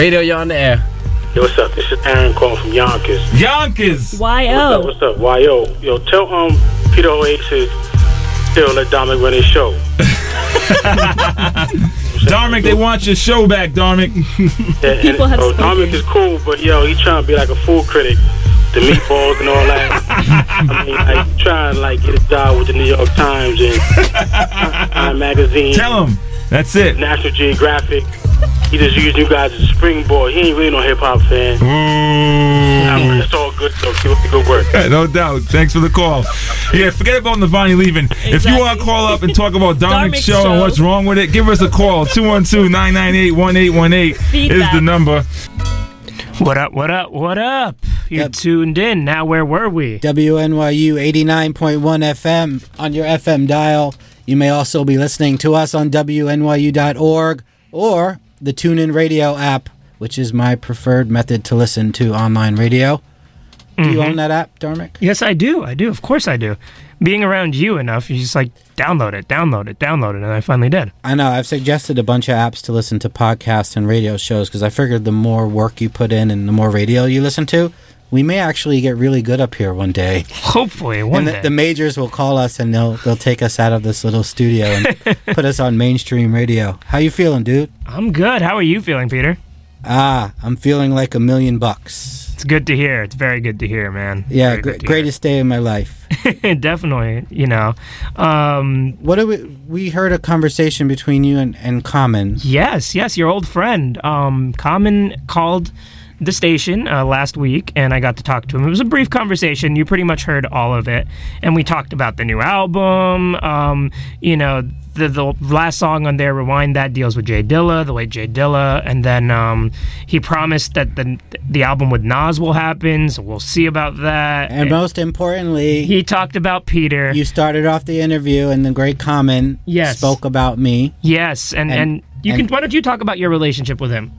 Radio, you're on the air. Yo, what's up? This is Aaron calling from Yonkers. Yonkers. Y.O. What's up? What's up? Yo, yo, tell um Peter Oasis still let Dominic run his show. Darmic, they want your show back, Darmic. Yeah, and, People have oh, spoken. Dominic is cool, but yo, he trying to be like a food critic. The meatballs and all that. I mean, like trying to like get a job with the New York Times and Time Magazine, Tell him. That's it. National Geographic. He just used you guys as a springboard. He ain't really no hip hop fan. I mean, it's all good though. Keep up the good work. No doubt. Thanks for the call. Yeah, forget about Navani leaving. If you want to call up and talk about Dominic's Darmic's show, and what's wrong with it, give us a call. 212-998-1818 is the number. What up, what up, what up? You're Yep. tuned in. Now, where were we? WNYU 89.1 FM on your FM dial. You may also be listening to us on WNYU.org or the TuneIn Radio app, which is my preferred method to listen to online radio. Do you own mm-hmm. that app, Darmic? Yes, I do. I do. Of course I do. Being around you enough, you just like download it, download it, download it, and I finally did. I know. I've suggested a bunch of apps to listen to podcasts and radio shows because I figured the more work you put in and the more radio you listen to, we may actually get really good up here one day. Hopefully, one and the, day. the majors will call us and they'll they'll take us out of this little studio and put us on mainstream radio. How you feeling, dude? I'm good. How are you feeling, Peter? Ah, I'm feeling like a million bucks. It's good to hear. It's very good to hear, man. Yeah, gr- to hear. greatest day of my life. Definitely. You know. Um, What do we? We heard a conversation between you and, and Common. Yes, yes, your old friend. Um, Common called the station uh, last week, and I got to talk to him. It was a brief conversation. You pretty much heard all of it, and we talked about the new album. Um, you know, the the last song on there, "Rewind," that deals with Jay Dilla, the late Jay Dilla, and then um, he promised that the the album with Nas will happen. So we'll see about that. And most importantly, he talked about Peter. you started off the interview and the great Common Yes. spoke about me. yes, and and, And- you can. Why don't you talk about your relationship with him?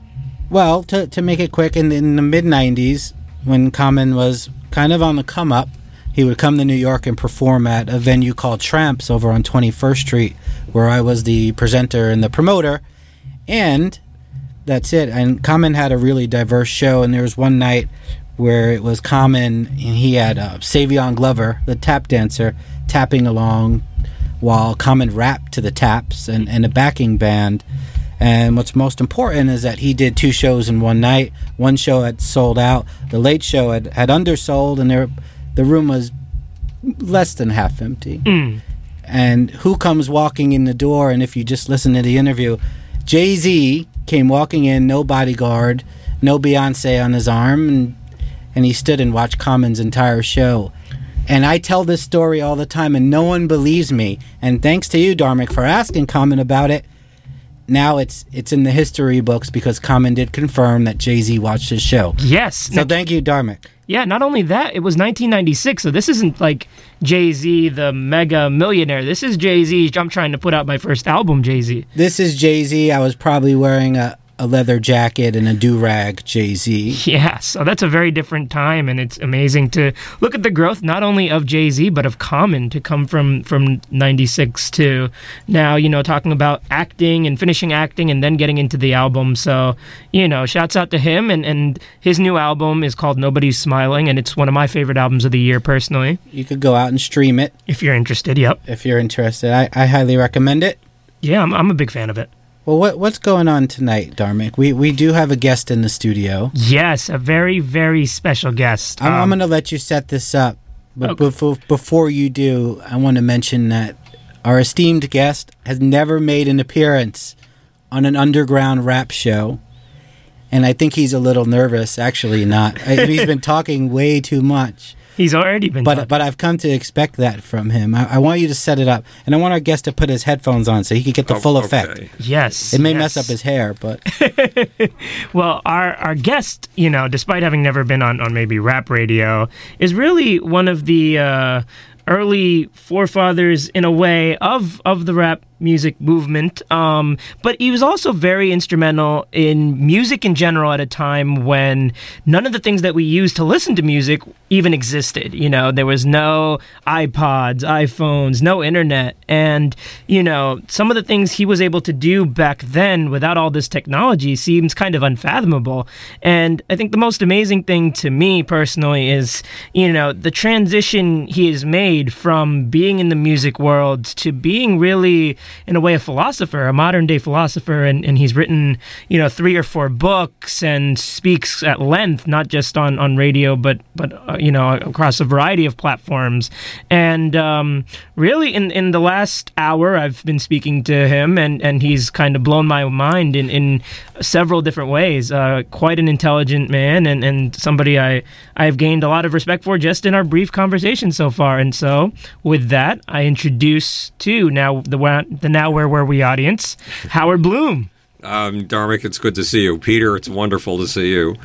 Well, to, to make it quick, in, in the mid 90s, when Common was kind of on the come up, he would come to New York and perform at a venue called Tramps over on 21st Street, where I was the presenter and the promoter. And that's it. And Common had a really diverse show, and there was one night where it was Common, and he had uh, Savion Glover, the tap dancer, tapping along while Common rapped to the taps and, and a backing band. And what's most important is that he did two shows in one night. One show had sold out. The late show had, had undersold, and there, the room was less than half empty. Mm. And who comes walking in the door? And if you just listen to the interview, Jay Z came walking in, no bodyguard, no Beyonce on his arm, and, and he stood and watched Common's entire show. And I tell this story all the time, and no one believes me. And thanks to you, Darmic, for asking Common about it. Now it's it's in the history books because Common did confirm that Jay Z watched his show. Yes. So thank you, Darmic. Yeah, not only that, it was 1996, so this isn't like Jay Z, the mega millionaire. This is Jay Z. I'm trying to put out my first album, Jay Z. This is Jay Z. I was probably wearing a, a leather jacket and a do rag, Jay Z. Yeah, oh, so that's a very different time, and it's amazing to look at the growth not only of Jay Z but of Common to come from from '96 to now. You know, talking about acting and finishing acting, and then getting into the album. So, you know, shouts out to him, and and his new album is called Nobody's Smiling, and it's one of my favorite albums of the year personally. You could go out and stream it If you're interested, yep, if you're interested. I, I highly recommend it. yeah, I'm I'm a big fan of it. Well, what what's going on tonight, Darmic? We we do have a guest in the studio. Yes, a very very special guest. I'm, I'm Um, going to let you set this up, but Okay. before before you do, I want to mention that our esteemed guest has never made an appearance on an underground rap show, and I think he's a little nervous. Actually, not. I- he's been talking way too much. He's already been. But but I've come to expect that from him. I, I want you to set it up, and I want our guest to put his headphones on so he could get the Oh, full okay. effect. yes, It may yes. mess up his hair, but Well, our our guest, you know, despite having never been on on maybe rap radio, is really one of the uh, early forefathers in a way of of the rap music movement. Um, but he was also very instrumental in music in general at a time when none of the things that we use to listen to music even existed. You know, there was no iPods, iPhones, no internet. And, you know, some of the things he was able to do back then without all this technology seems kind of unfathomable. And I think the most amazing thing to me personally is, you know, the transition he has made from being in the music world to being really, in a way, a philosopher, a modern day philosopher. And, and he's written, you know, three or four books and speaks at length, not just on, on radio, but, but uh, you know, across a variety of platforms. And um, really, in, in the last hour, I've been speaking to him, and, and he's kind of blown my mind in, in several different ways. Uh, quite an intelligent man, and, and somebody I, I've gained a lot of respect for just in our brief conversation so far. And so, with that, I introduce to now the, the Now Where Were We audience, Howard Bloom. Um, Dharmic, it's good to see you. Peter, it's wonderful to see you.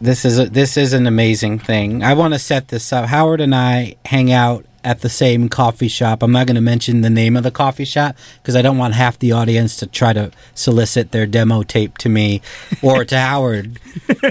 This is a, this is an amazing thing. I want to set this up. Howard and I hang out at the same coffee shop. I'm not going to mention the name of the coffee shop because I don't want half the audience to try to solicit their demo tape to me or to Howard.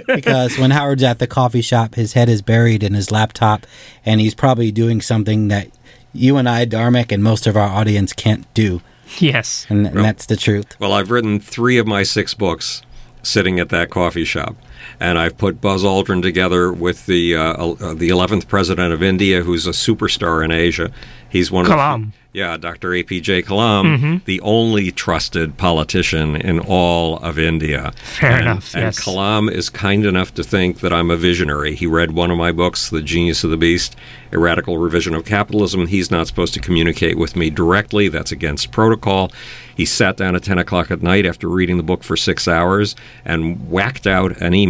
Because when Howard's at the coffee shop, his head is buried in his laptop and he's probably doing something that you and I, Dharmic, and most of our audience can't do. Yes. And, and that's the truth. Well, I've written three of my six books sitting at that coffee shop and I've put Buzz Aldrin together with the uh, uh, the 11th president of India, who's a superstar in Asia. He's one Kalam. of the, yeah, Dr. APJ Kalam, mm-hmm. the only trusted politician in all of India. Fair and, enough. And yes. Kalam is kind enough to think that I'm a visionary. He read one of my books, The Genius of the Beast, A Radical Revision of Capitalism. He's not supposed to communicate with me directly. That's against protocol. He sat down at 10 o'clock at night after reading the book for six hours and whacked out an email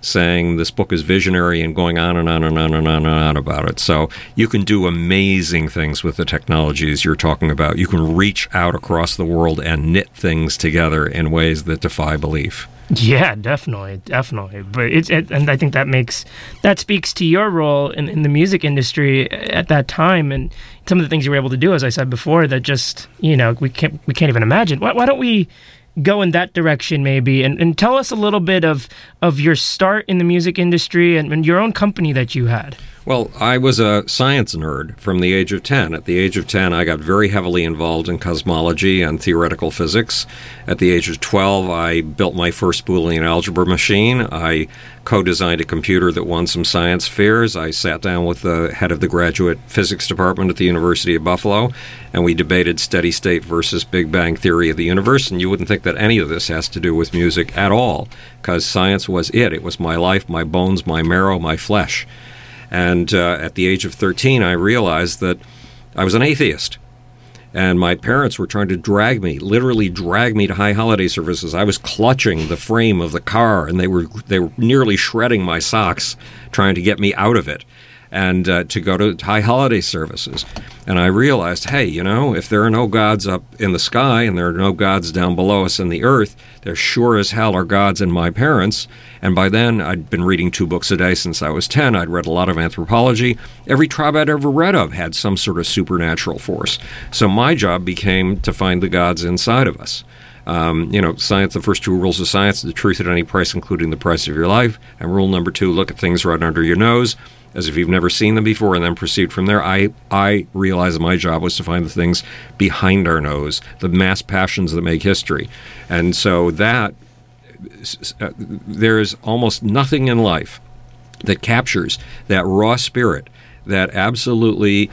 saying this book is visionary and going on and on and on and on and on about it. So you can do amazing things with the technologies you're talking about. You can reach out across the world and knit things together in ways that defy belief. Yeah, definitely, definitely. But it's it, and I think that makes that speaks to your role in, in the music industry at that time and some of the things you were able to do, as I said before, that just you know we can't we can't even imagine. Why, why don't we go in that direction maybe. And, and tell us a little bit of of your start in the music industry and, and your own company that you had well, I was a science nerd from the age of 10. At the age of 10, I got very heavily involved in cosmology and theoretical physics. At the age of 12, I built my first Boolean algebra machine. I co designed a computer that won some science fairs. I sat down with the head of the graduate physics department at the University of Buffalo, and we debated steady state versus Big Bang theory of the universe. And you wouldn't think that any of this has to do with music at all, because science was it. It was my life, my bones, my marrow, my flesh. And uh, at the age of 13, I realized that I was an atheist. And my parents were trying to drag me, literally drag me to high holiday services. I was clutching the frame of the car, and they were they were nearly shredding my socks, trying to get me out of it and uh, to go to high holiday services. And I realized, hey, you know, if there are no gods up in the sky and there are no gods down below us in the earth, there sure as hell are gods in my parents. And by then, I'd been reading two books a day since I was 10. I'd read a lot of anthropology. Every tribe I'd ever read of had some sort of supernatural force. So my job became to find the gods inside of us. Um, you know, science, the first two rules of science, the truth at any price, including the price of your life. And rule number two, look at things right under your nose as if you've never seen them before and then proceed from there. I, I realized my job was to find the things behind our nose, the mass passions that make history. And so that, uh, there's almost nothing in life that captures that raw spirit, that absolutely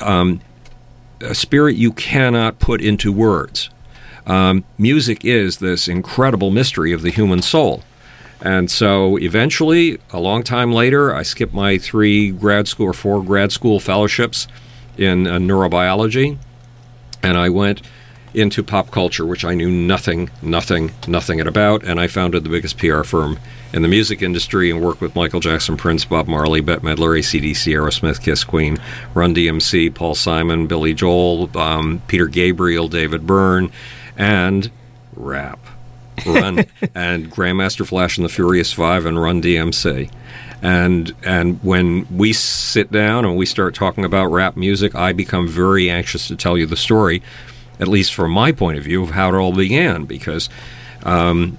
um, a spirit you cannot put into words. Um, music is this incredible mystery of the human soul. And so eventually, a long time later, I skipped my three grad school or four grad school fellowships in uh, neurobiology, and I went into pop culture, which I knew nothing, nothing, nothing about. And I founded the biggest PR firm in the music industry and worked with Michael Jackson, Prince, Bob Marley, Bette Midler, ACDC, Aerosmith, Kiss, Queen, Run DMC, Paul Simon, Billy Joel, um, Peter Gabriel, David Byrne, and rap run and Grandmaster Flash and the Furious Five and Run DMC. And and when we sit down and we start talking about rap music, I become very anxious to tell you the story at least from my point of view, of how it all began, because um,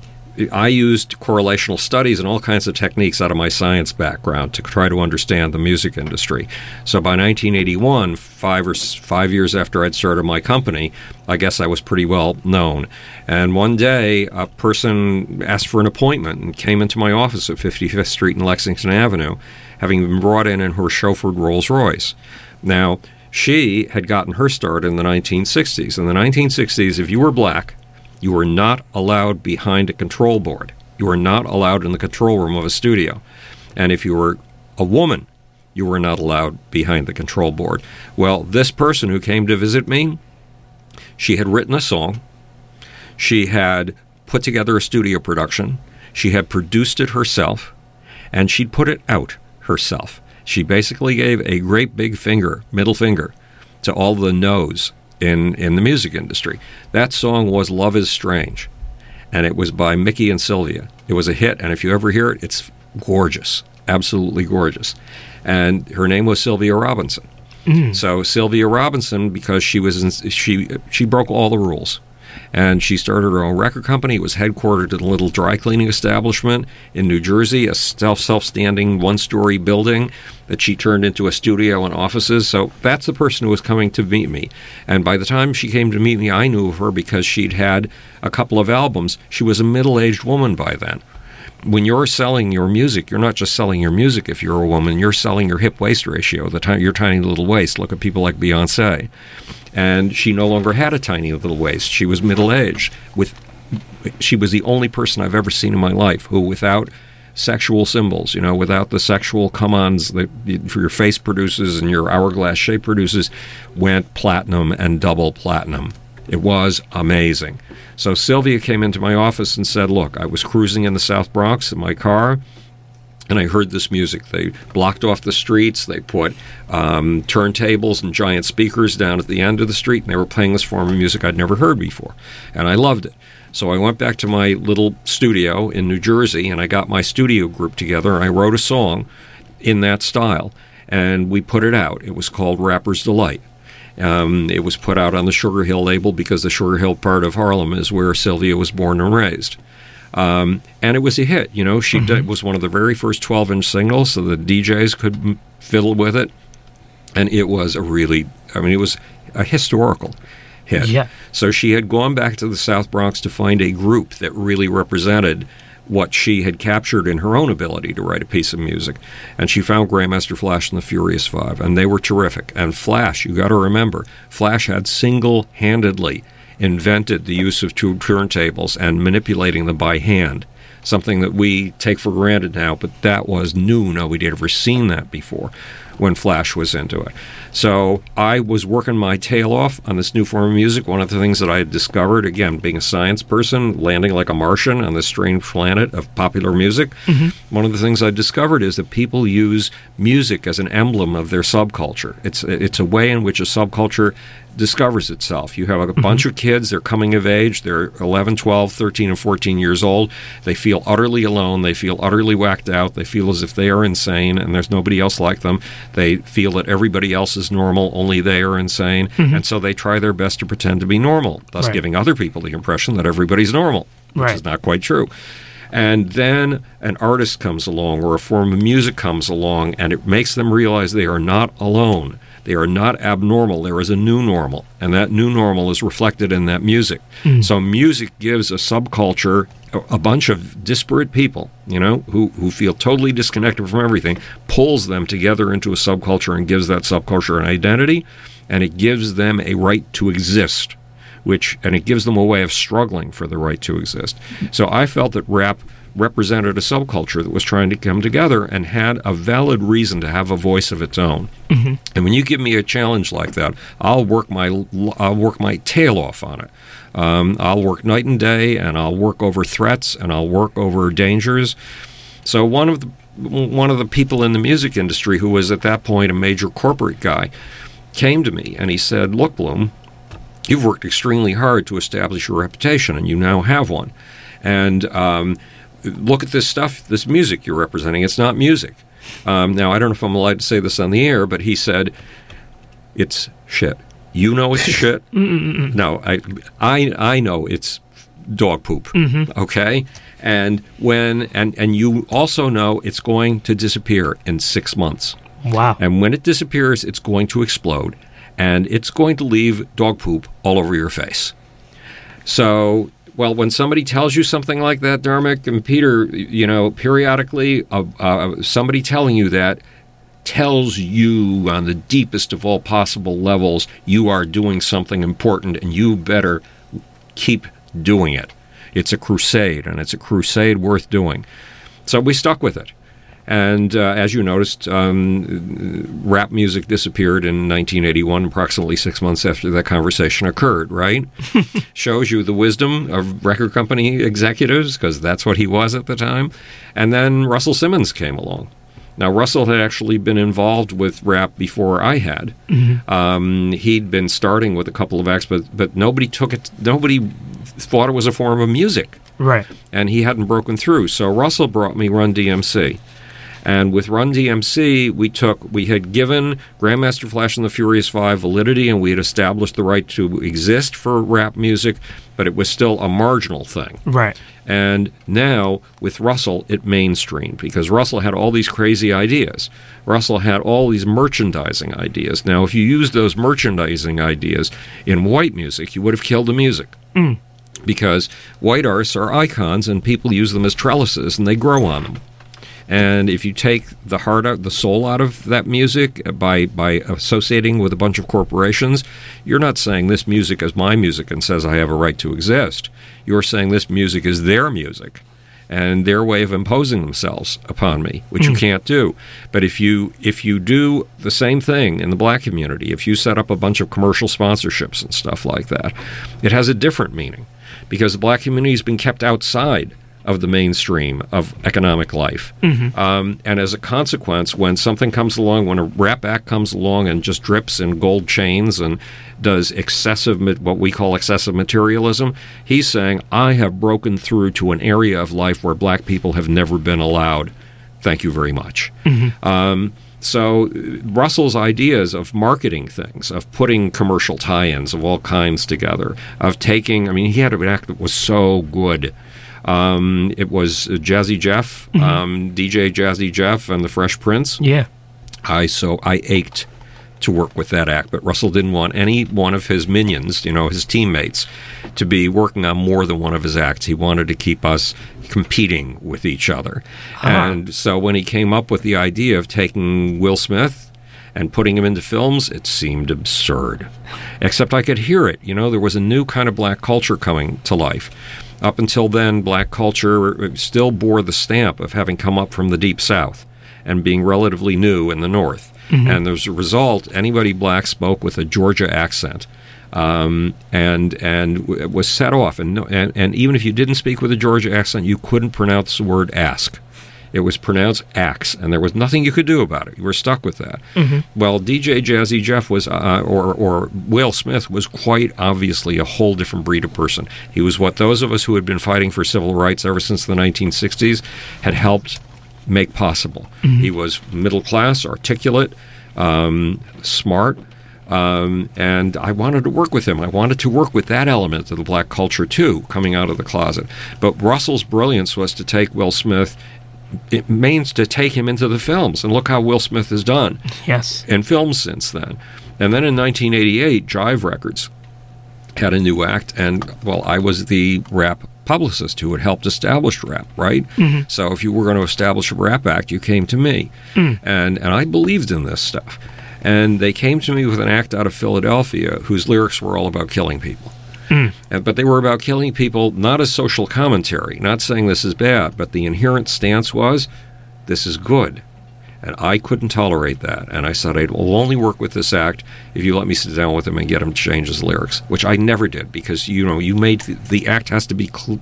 I used correlational studies and all kinds of techniques out of my science background to try to understand the music industry. So by 1981, five or five years after I'd started my company, I guess I was pretty well known. And one day, a person asked for an appointment and came into my office at 55th Street and Lexington Avenue, having been brought in in her chauffeured Rolls Royce. Now, she had gotten her start in the 1960s. In the 1960s, if you were black, you were not allowed behind a control board. You were not allowed in the control room of a studio. And if you were a woman, you were not allowed behind the control board. Well, this person who came to visit me, she had written a song. She had put together a studio production. She had produced it herself, and she'd put it out herself. She basically gave a great big finger, middle finger, to all the no's in, in the music industry. That song was Love is Strange, and it was by Mickey and Sylvia. It was a hit, and if you ever hear it, it's gorgeous, absolutely gorgeous. And her name was Sylvia Robinson. Hmm. So Sylvia Robinson, because she was in, she she broke all the rules, and she started her own record company. It was headquartered in a little dry cleaning establishment in New Jersey, a self self standing one story building that she turned into a studio and offices. So that's the person who was coming to meet me. And by the time she came to meet me, I knew of her because she'd had a couple of albums. She was a middle aged woman by then when you're selling your music, you're not just selling your music if you're a woman, you're selling your hip waist ratio, the ti- your tiny little waist. Look at people like Beyonce. And she no longer had a tiny little waist. She was middle aged. With she was the only person I've ever seen in my life who without sexual symbols, you know, without the sexual come-ons that your face produces and your hourglass shape produces, went platinum and double platinum. It was amazing. So Sylvia came into my office and said, Look, I was cruising in the South Bronx in my car and I heard this music. They blocked off the streets. They put um, turntables and giant speakers down at the end of the street, and they were playing this form of music I'd never heard before, and I loved it. So I went back to my little studio in New Jersey, and I got my studio group together, and I wrote a song in that style, and we put it out. It was called Rapper's Delight. Um, it was put out on the Sugar Hill label because the Sugar Hill part of Harlem is where Sylvia was born and raised. Um, and it was a hit. You know, she did, was one of the very first 12 inch singles, so the DJs could m- fiddle with it. And it was a really, I mean, it was a historical hit. Yeah. So she had gone back to the South Bronx to find a group that really represented what she had captured in her own ability to write a piece of music. And she found Grandmaster Flash and the Furious Five, and they were terrific. And Flash, you got to remember, Flash had single handedly invented the use of two turntables and manipulating them by hand. Something that we take for granted now, but that was new. Nobody had ever seen that before when Flash was into it. So I was working my tail off on this new form of music. One of the things that I had discovered, again, being a science person, landing like a Martian on this strange planet of popular music, mm-hmm. one of the things I discovered is that people use music as an emblem of their subculture. It's it's a way in which a subculture discovers itself. You have a mm-hmm. bunch of kids, they're coming of age, they're 11, 12, 13, and 14 years old. They feel utterly alone, they feel utterly whacked out, they feel as if they are insane and there's nobody else like them. They feel that everybody else is normal, only they are insane, mm-hmm. and so they try their best to pretend to be normal, thus Right. giving other people the impression that everybody's normal, which Right. is not quite true. And then an artist comes along or a form of music comes along and it makes them realize they are not alone. They are not abnormal. There is a new normal. And that new normal is reflected in that music. Hmm. So music gives a subculture a- a bunch of disparate people, you know, who, who feel totally disconnected from everything, pulls them together into a subculture and gives that subculture an identity, and it gives them a right to exist which and it gives them a way of struggling for the right to exist. So I felt that rap represented a subculture that was trying to come together and had a valid reason to have a voice of its own. And when you give me a challenge like that, I'll work my I'll work my tail off on it. Um, I'll work night and day, and I'll work over threats, and I'll work over dangers. So one of the one of the people in the music industry who was at that point a major corporate guy came to me and he said, "Look, Bloom, you've worked extremely hard to establish your reputation, and you now have one. And um, look at this stuff, this music you're representing. It's not music. Um, now, I don't know if I'm allowed to say this on the air, but he said, it's shit. You know it's shit. No, I, I, I know it's dog poop. Okay, and when and and you also know it's going to disappear in six months. Wow. And when it disappears, it's going to explode, and it's going to leave dog poop all over your face. So, well, when somebody tells you something like that, Dermot and Peter, you know, periodically, uh, uh, somebody telling you that tells you on the deepest of all possible levels you are doing something important and you better keep doing it. It's a crusade, and it's a crusade worth doing. So we stuck with it. And uh, as you noticed, um, rap music disappeared in 1981, approximately six months after that conversation occurred, right? Shows you the wisdom of record company executives, because that's what he was at the time. And then Russell Simmons came along. Now, Russell had actually been involved with rap before I had. Um, he'd been starting with a couple of acts, but, but nobody took it, nobody thought it was a form of music Right. and he hadn't broken through. So Russell brought me Run DMC. And with Run DMC, we took we had given Grandmaster Flash and the Furious Five validity, and we had established the right to exist for rap music, but it was still a marginal thing. Right. And now with Russell, it mainstreamed because Russell had all these crazy ideas. Russell had all these merchandising ideas. Now, if you used those merchandising ideas in white music, you would have killed the music. Mm. Because white artists are icons and people use them as trellises and they grow on them. And if you take the heart out, the soul out of that music uh, by by associating with a bunch of corporations, you're not saying this music is my music and says I have a right to exist. You're saying this music is their music and their way of imposing themselves upon me, which you hmm. can't do. But if you if you do the same thing in the black community, if you set up a bunch of commercial sponsorships and stuff like that, it has a different meaning because the black community has been kept outside of the mainstream of economic life. Um, and as a consequence, when something comes along, when a rap act comes along and just drips in gold chains and does excessive, what we call excessive materialism, he's saying, I have broken through to an area of life where black people have never been allowed. Thank you very much. Um, so uh, Russell's ideas of marketing things, of putting commercial tie-ins of all kinds together, of taking, I mean, he had an act that was so good. Um, it was Jazzy Jeff, um, DJ Jazzy Jeff, and the Fresh Prince. Yeah. I so I ached to work with that act, but Russell didn't want any one of his minions, you know, his teammates, to be working on more than one of his acts. He wanted to keep us competing with each other. And so when he came up with the idea of taking Will Smith and putting him into films, it seemed absurd. Except I could hear it. You know, there was a new kind of black culture coming to life. Up until then, black culture still bore the stamp of having come up from the deep south and being relatively new in the north. And as a result, anybody black spoke with a Georgia accent. Um, and and w- was set off, and, no, and and even if you didn't speak with a Georgia accent, you couldn't pronounce the word "ask." It was pronounced axe, and there was nothing you could do about it. You were stuck with that. Well, DJ Jazzy Jeff was, uh, or or Will Smith was quite obviously a whole different breed of person. He was what those of us who had been fighting for civil rights ever since the 1960s had helped make possible. He was middle class, articulate, um, smart. Um, and I wanted to work with him. I wanted to work with that element of the black culture too, coming out of the closet. But Russell's brilliance was to take Will Smith. It means to take him into the films, and look how Will Smith has done Yes. in films since then. And then in 1988, Jive Records had a new act, and well, I was the rap publicist who had helped establish rap, right? Mm-hmm. So if you were going to establish a rap act, you came to me, mm. and and I believed in this stuff. And they came to me with an act out of Philadelphia whose lyrics were all about killing people. Mm. And- but they were about killing people not as social commentary, not saying this is bad, but the inherent stance was this is good. And I couldn't tolerate that. And I said, I will only work with this act if you let me sit down with him and get him to change his lyrics, which I never did because, you know, you made the, the act has to be, cl-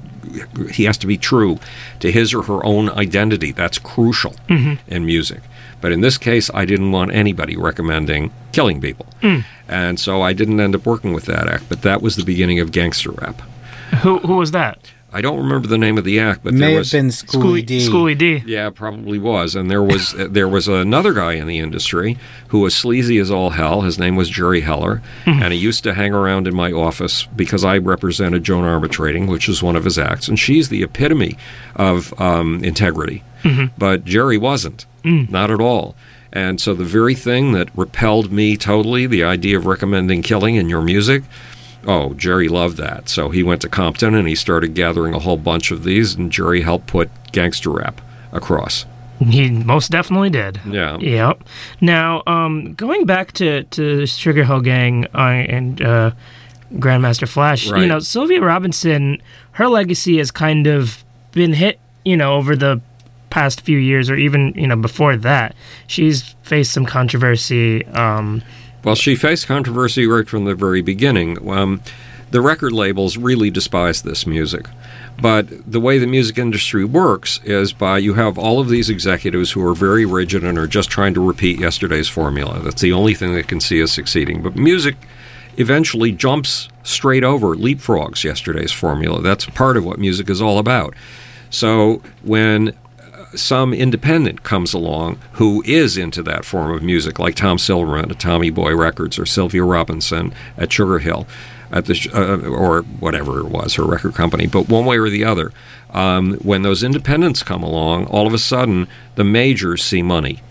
he has to be true to his or her own identity. That's crucial mm-hmm. in music. But in this case, I didn't want anybody recommending killing people. Mm. And so I didn't end up working with that act. But that was the beginning of gangster rap. Who who was that? I don't remember the name of the act, but May there have was been Schoolly Schoolly D. Schoolly D. yeah, probably was. And there was there was another guy in the industry who was sleazy as all hell. His name was Jerry Heller, mm-hmm. and he used to hang around in my office because I represented Joan Armatrading, which is one of his acts, and she's the epitome of um, integrity. Mm-hmm. But Jerry wasn't, not at all. And so the very thing that repelled me totally, the idea of recommending killing in your music, Oh, Jerry loved that. So he went to Compton and he started gathering a whole bunch of these, and Jerry helped put gangster rap across. He most definitely did. Yeah. Yep. Now, um, going back to to Sugar Hill Gang uh, and uh, Grandmaster Flash, you know, Sylvia Robinson, her legacy has kind of been hit, you know, over the past few years, or even you know before that. She's faced some controversy. Um, Well, she faced controversy right from the very beginning. Um, the record labels really despise this music. But the way the music industry works is by you have all of these executives who are very rigid and are just trying to repeat yesterday's formula. That's the only thing they can see as succeeding. But music eventually jumps straight over, leapfrogs yesterday's formula. That's part of what music is all about. So when some independent comes along who is into that form of music, like Tom Silverman at Tommy Boy Records or Sylvia Robinson at Sugar Hill, at the uh, or whatever it was, her record company. But one way or the other, um, when those independents come along, all of a sudden the majors see money,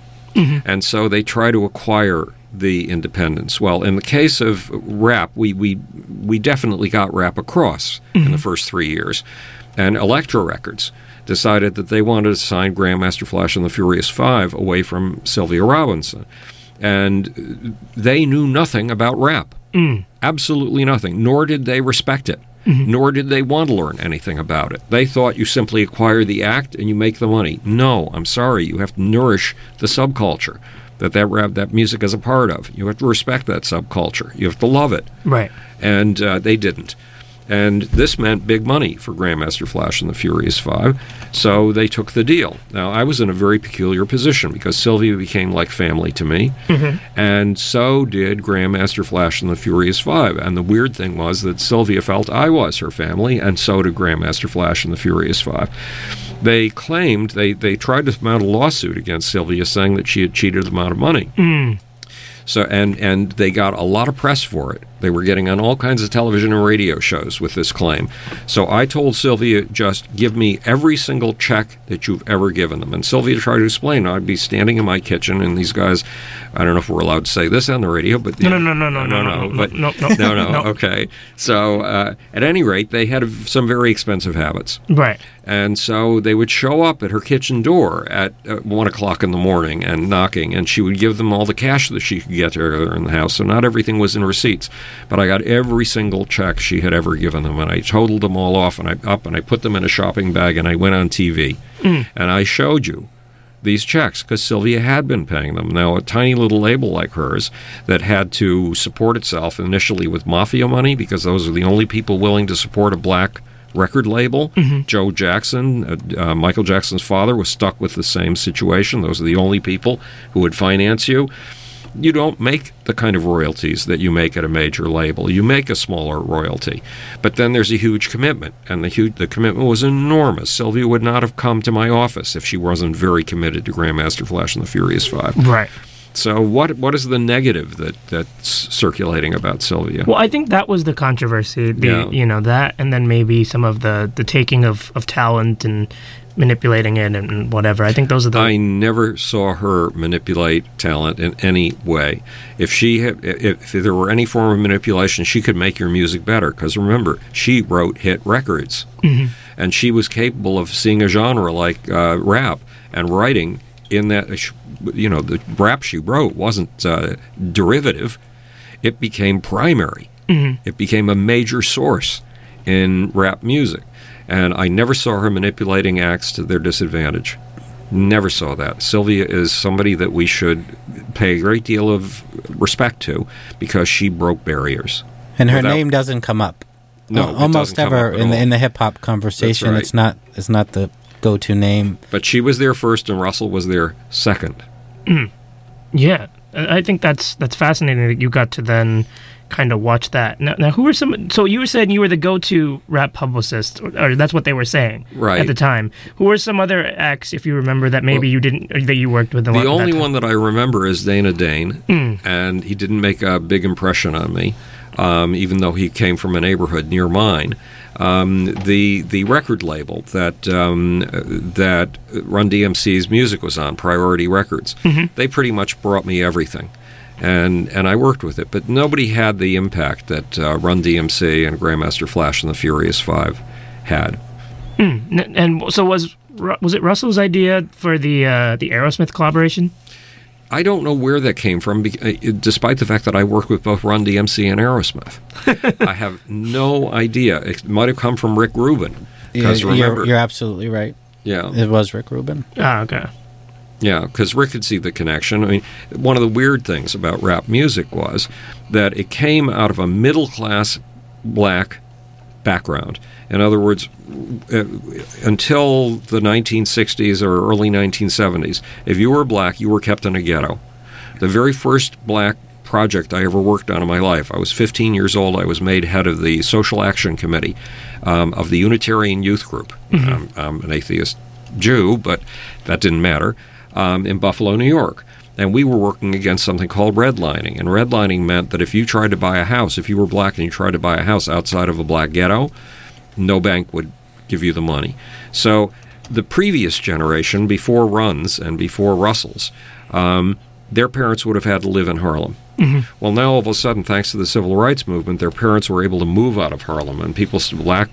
and so they try to acquire the independents. Well, in the case of rap, we we we definitely got rap across in the first three years, and Elektra Records decided that they wanted to sign Grandmaster Flash and the Furious Five away from Sylvia Robinson, and they knew nothing about rap, absolutely nothing. Nor did they respect it. Nor did they want to learn anything about it. They thought you simply acquire the act and you make the money. No, I'm sorry. You have to nourish the subculture that that rap, that music is a part of. You have to respect that subculture. You have to love it right. and uh, they didn't. And this meant big money for Grandmaster Flash and the Furious Five, so they took the deal. Now, I was in a very peculiar position because Sylvia became like family to me, mm-hmm. and so did Grandmaster Flash and the Furious Five. And the weird thing was that Sylvia felt I was her family, and so did Grandmaster Flash and the Furious Five. They claimed, they, they tried to mount a lawsuit against Sylvia saying that she had cheated them out of money. Mm. So and and they got a lot of press for it. They were getting on all kinds of television and radio shows with this claim. So I told Sylvia, just give me every single check that you've ever given them. And Sylvia tried to explain. I'd be standing in my kitchen, and these guys, I don't know if we're allowed to say this on the radio, but No, no, no, no, no, no, no, no, but no, no, no, no, no. okay. So uh, at any rate, they had some very expensive habits. Right. And so they would show up at her kitchen door at uh, one o'clock in the morning and knocking, and she would give them all the cash that she could get her in the house. So not everything was in receipts, but I got every single check she had ever given them, and I totaled them all off, and I up and I put them in a shopping bag, and I went on TV, and I showed you these checks because Sylvia had been paying them. Now, a tiny little label like hers that had to support itself initially with mafia money because those are the only people willing to support a black record label. Joe Jackson, uh, uh, Michael Jackson's father, was stuck with the same situation. Those are the only people who would finance you. You don't make the kind of royalties that you make at a major label. You make a smaller royalty, but then there's a huge commitment, and the huge, the commitment was enormous. Sylvia would not have come to my office if she wasn't very committed to Grandmaster Flash and the Furious Five. Right. So, what what is the negative that that's circulating about Sylvia? Well, I think that was the controversy. The Yeah. you know that, and then maybe some of the the taking of of talent and manipulating it and whatever. I think those are the I never saw her manipulate talent in any way. If she had, if, if there were any form of manipulation, she could make your music better. Because remember, she wrote hit records, and she was capable of seeing a genre like uh, rap and writing in that. You know, the rap she wrote wasn't uh, derivative; it became primary. It became a major source in rap music. And I never saw her manipulating acts to their disadvantage. Never saw that. Sylvia is somebody that we should pay a great deal of respect to because she broke barriers. and her Without- name doesn't come up. No, Al- almost ever in the in the hip hop conversation. right. It's not it's not the go to name. But she was there first and Russell was there second. yeah. I I think that's that's fascinating that you got to then kind of watch that. Now, now who were some? So you were saying you were the go-to rap publicist, or, or that's what they were saying Right. at the time. Who were some other acts, if you remember, that maybe Well, you didn't that you worked with? The that only time? one that I remember is Dana Dane, and he didn't make a big impression on me, um, even though he came from a neighborhood near mine. Um, the the record label that um, that Run DMC's music was on, Priority Records, they pretty much brought me everything. And and I worked with it, but nobody had the impact that uh, Run DMC and Grandmaster Flash and the Furious Five had. N- and so was was it Russell's idea for the uh, the Aerosmith collaboration? I don't know where that came from, uh, despite the fact that I work with both Run DMC and Aerosmith. I have no idea. It might have come from Rick Rubin. Yeah, Because remember, you're, you're absolutely right. yeah, It was Rick Rubin. Ah, okay. Yeah, because Rick could see the connection. I mean, one of the weird things about rap music was that it came out of a middle class black background. In other words, uh, until the 1960s or early 1970s, if you were black, you were kept in a ghetto. The very first black project I ever worked on in my life, I was 15 years old. I was made head of the Social Action Committee um, of the Unitarian Youth Group. Um, I'm an atheist Jew, but that didn't matter, um, in Buffalo, New York. And we were working against something called redlining. And redlining meant that if you tried to buy a house, if you were black and you tried to buy a house outside of a black ghetto, no bank would give you the money. So the previous generation, before Runs and before Russells, um, their parents would have had to live in Harlem. Well, now all of a sudden, thanks to the civil rights movement, their parents were able to move out of Harlem, and people, black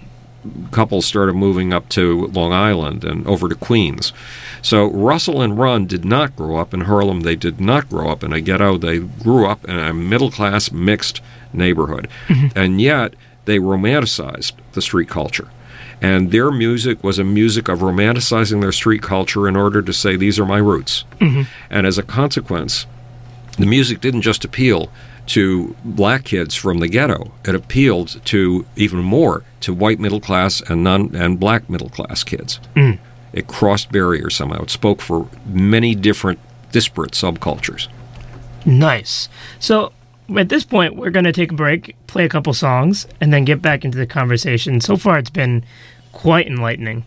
couples, started moving up to Long Island and over to Queens. So Russell and Run did not grow up in Harlem. They did not grow up in a ghetto. They grew up in a middle class mixed neighborhood, mm-hmm. and yet they romanticized the street culture. And their music was a music of romanticizing their street culture in order to say, these are my roots. Mm-hmm. And as a consequence, the music didn't just appeal to black kids from the ghetto. It appealed to even more to white middle class and non and black middle class kids. Mm. It crossed barriers somehow. It spoke for many different disparate subcultures. Nice. So at this point, we're going to take a break, play a couple songs, and then get back into the conversation. So far, it's been quite enlightening.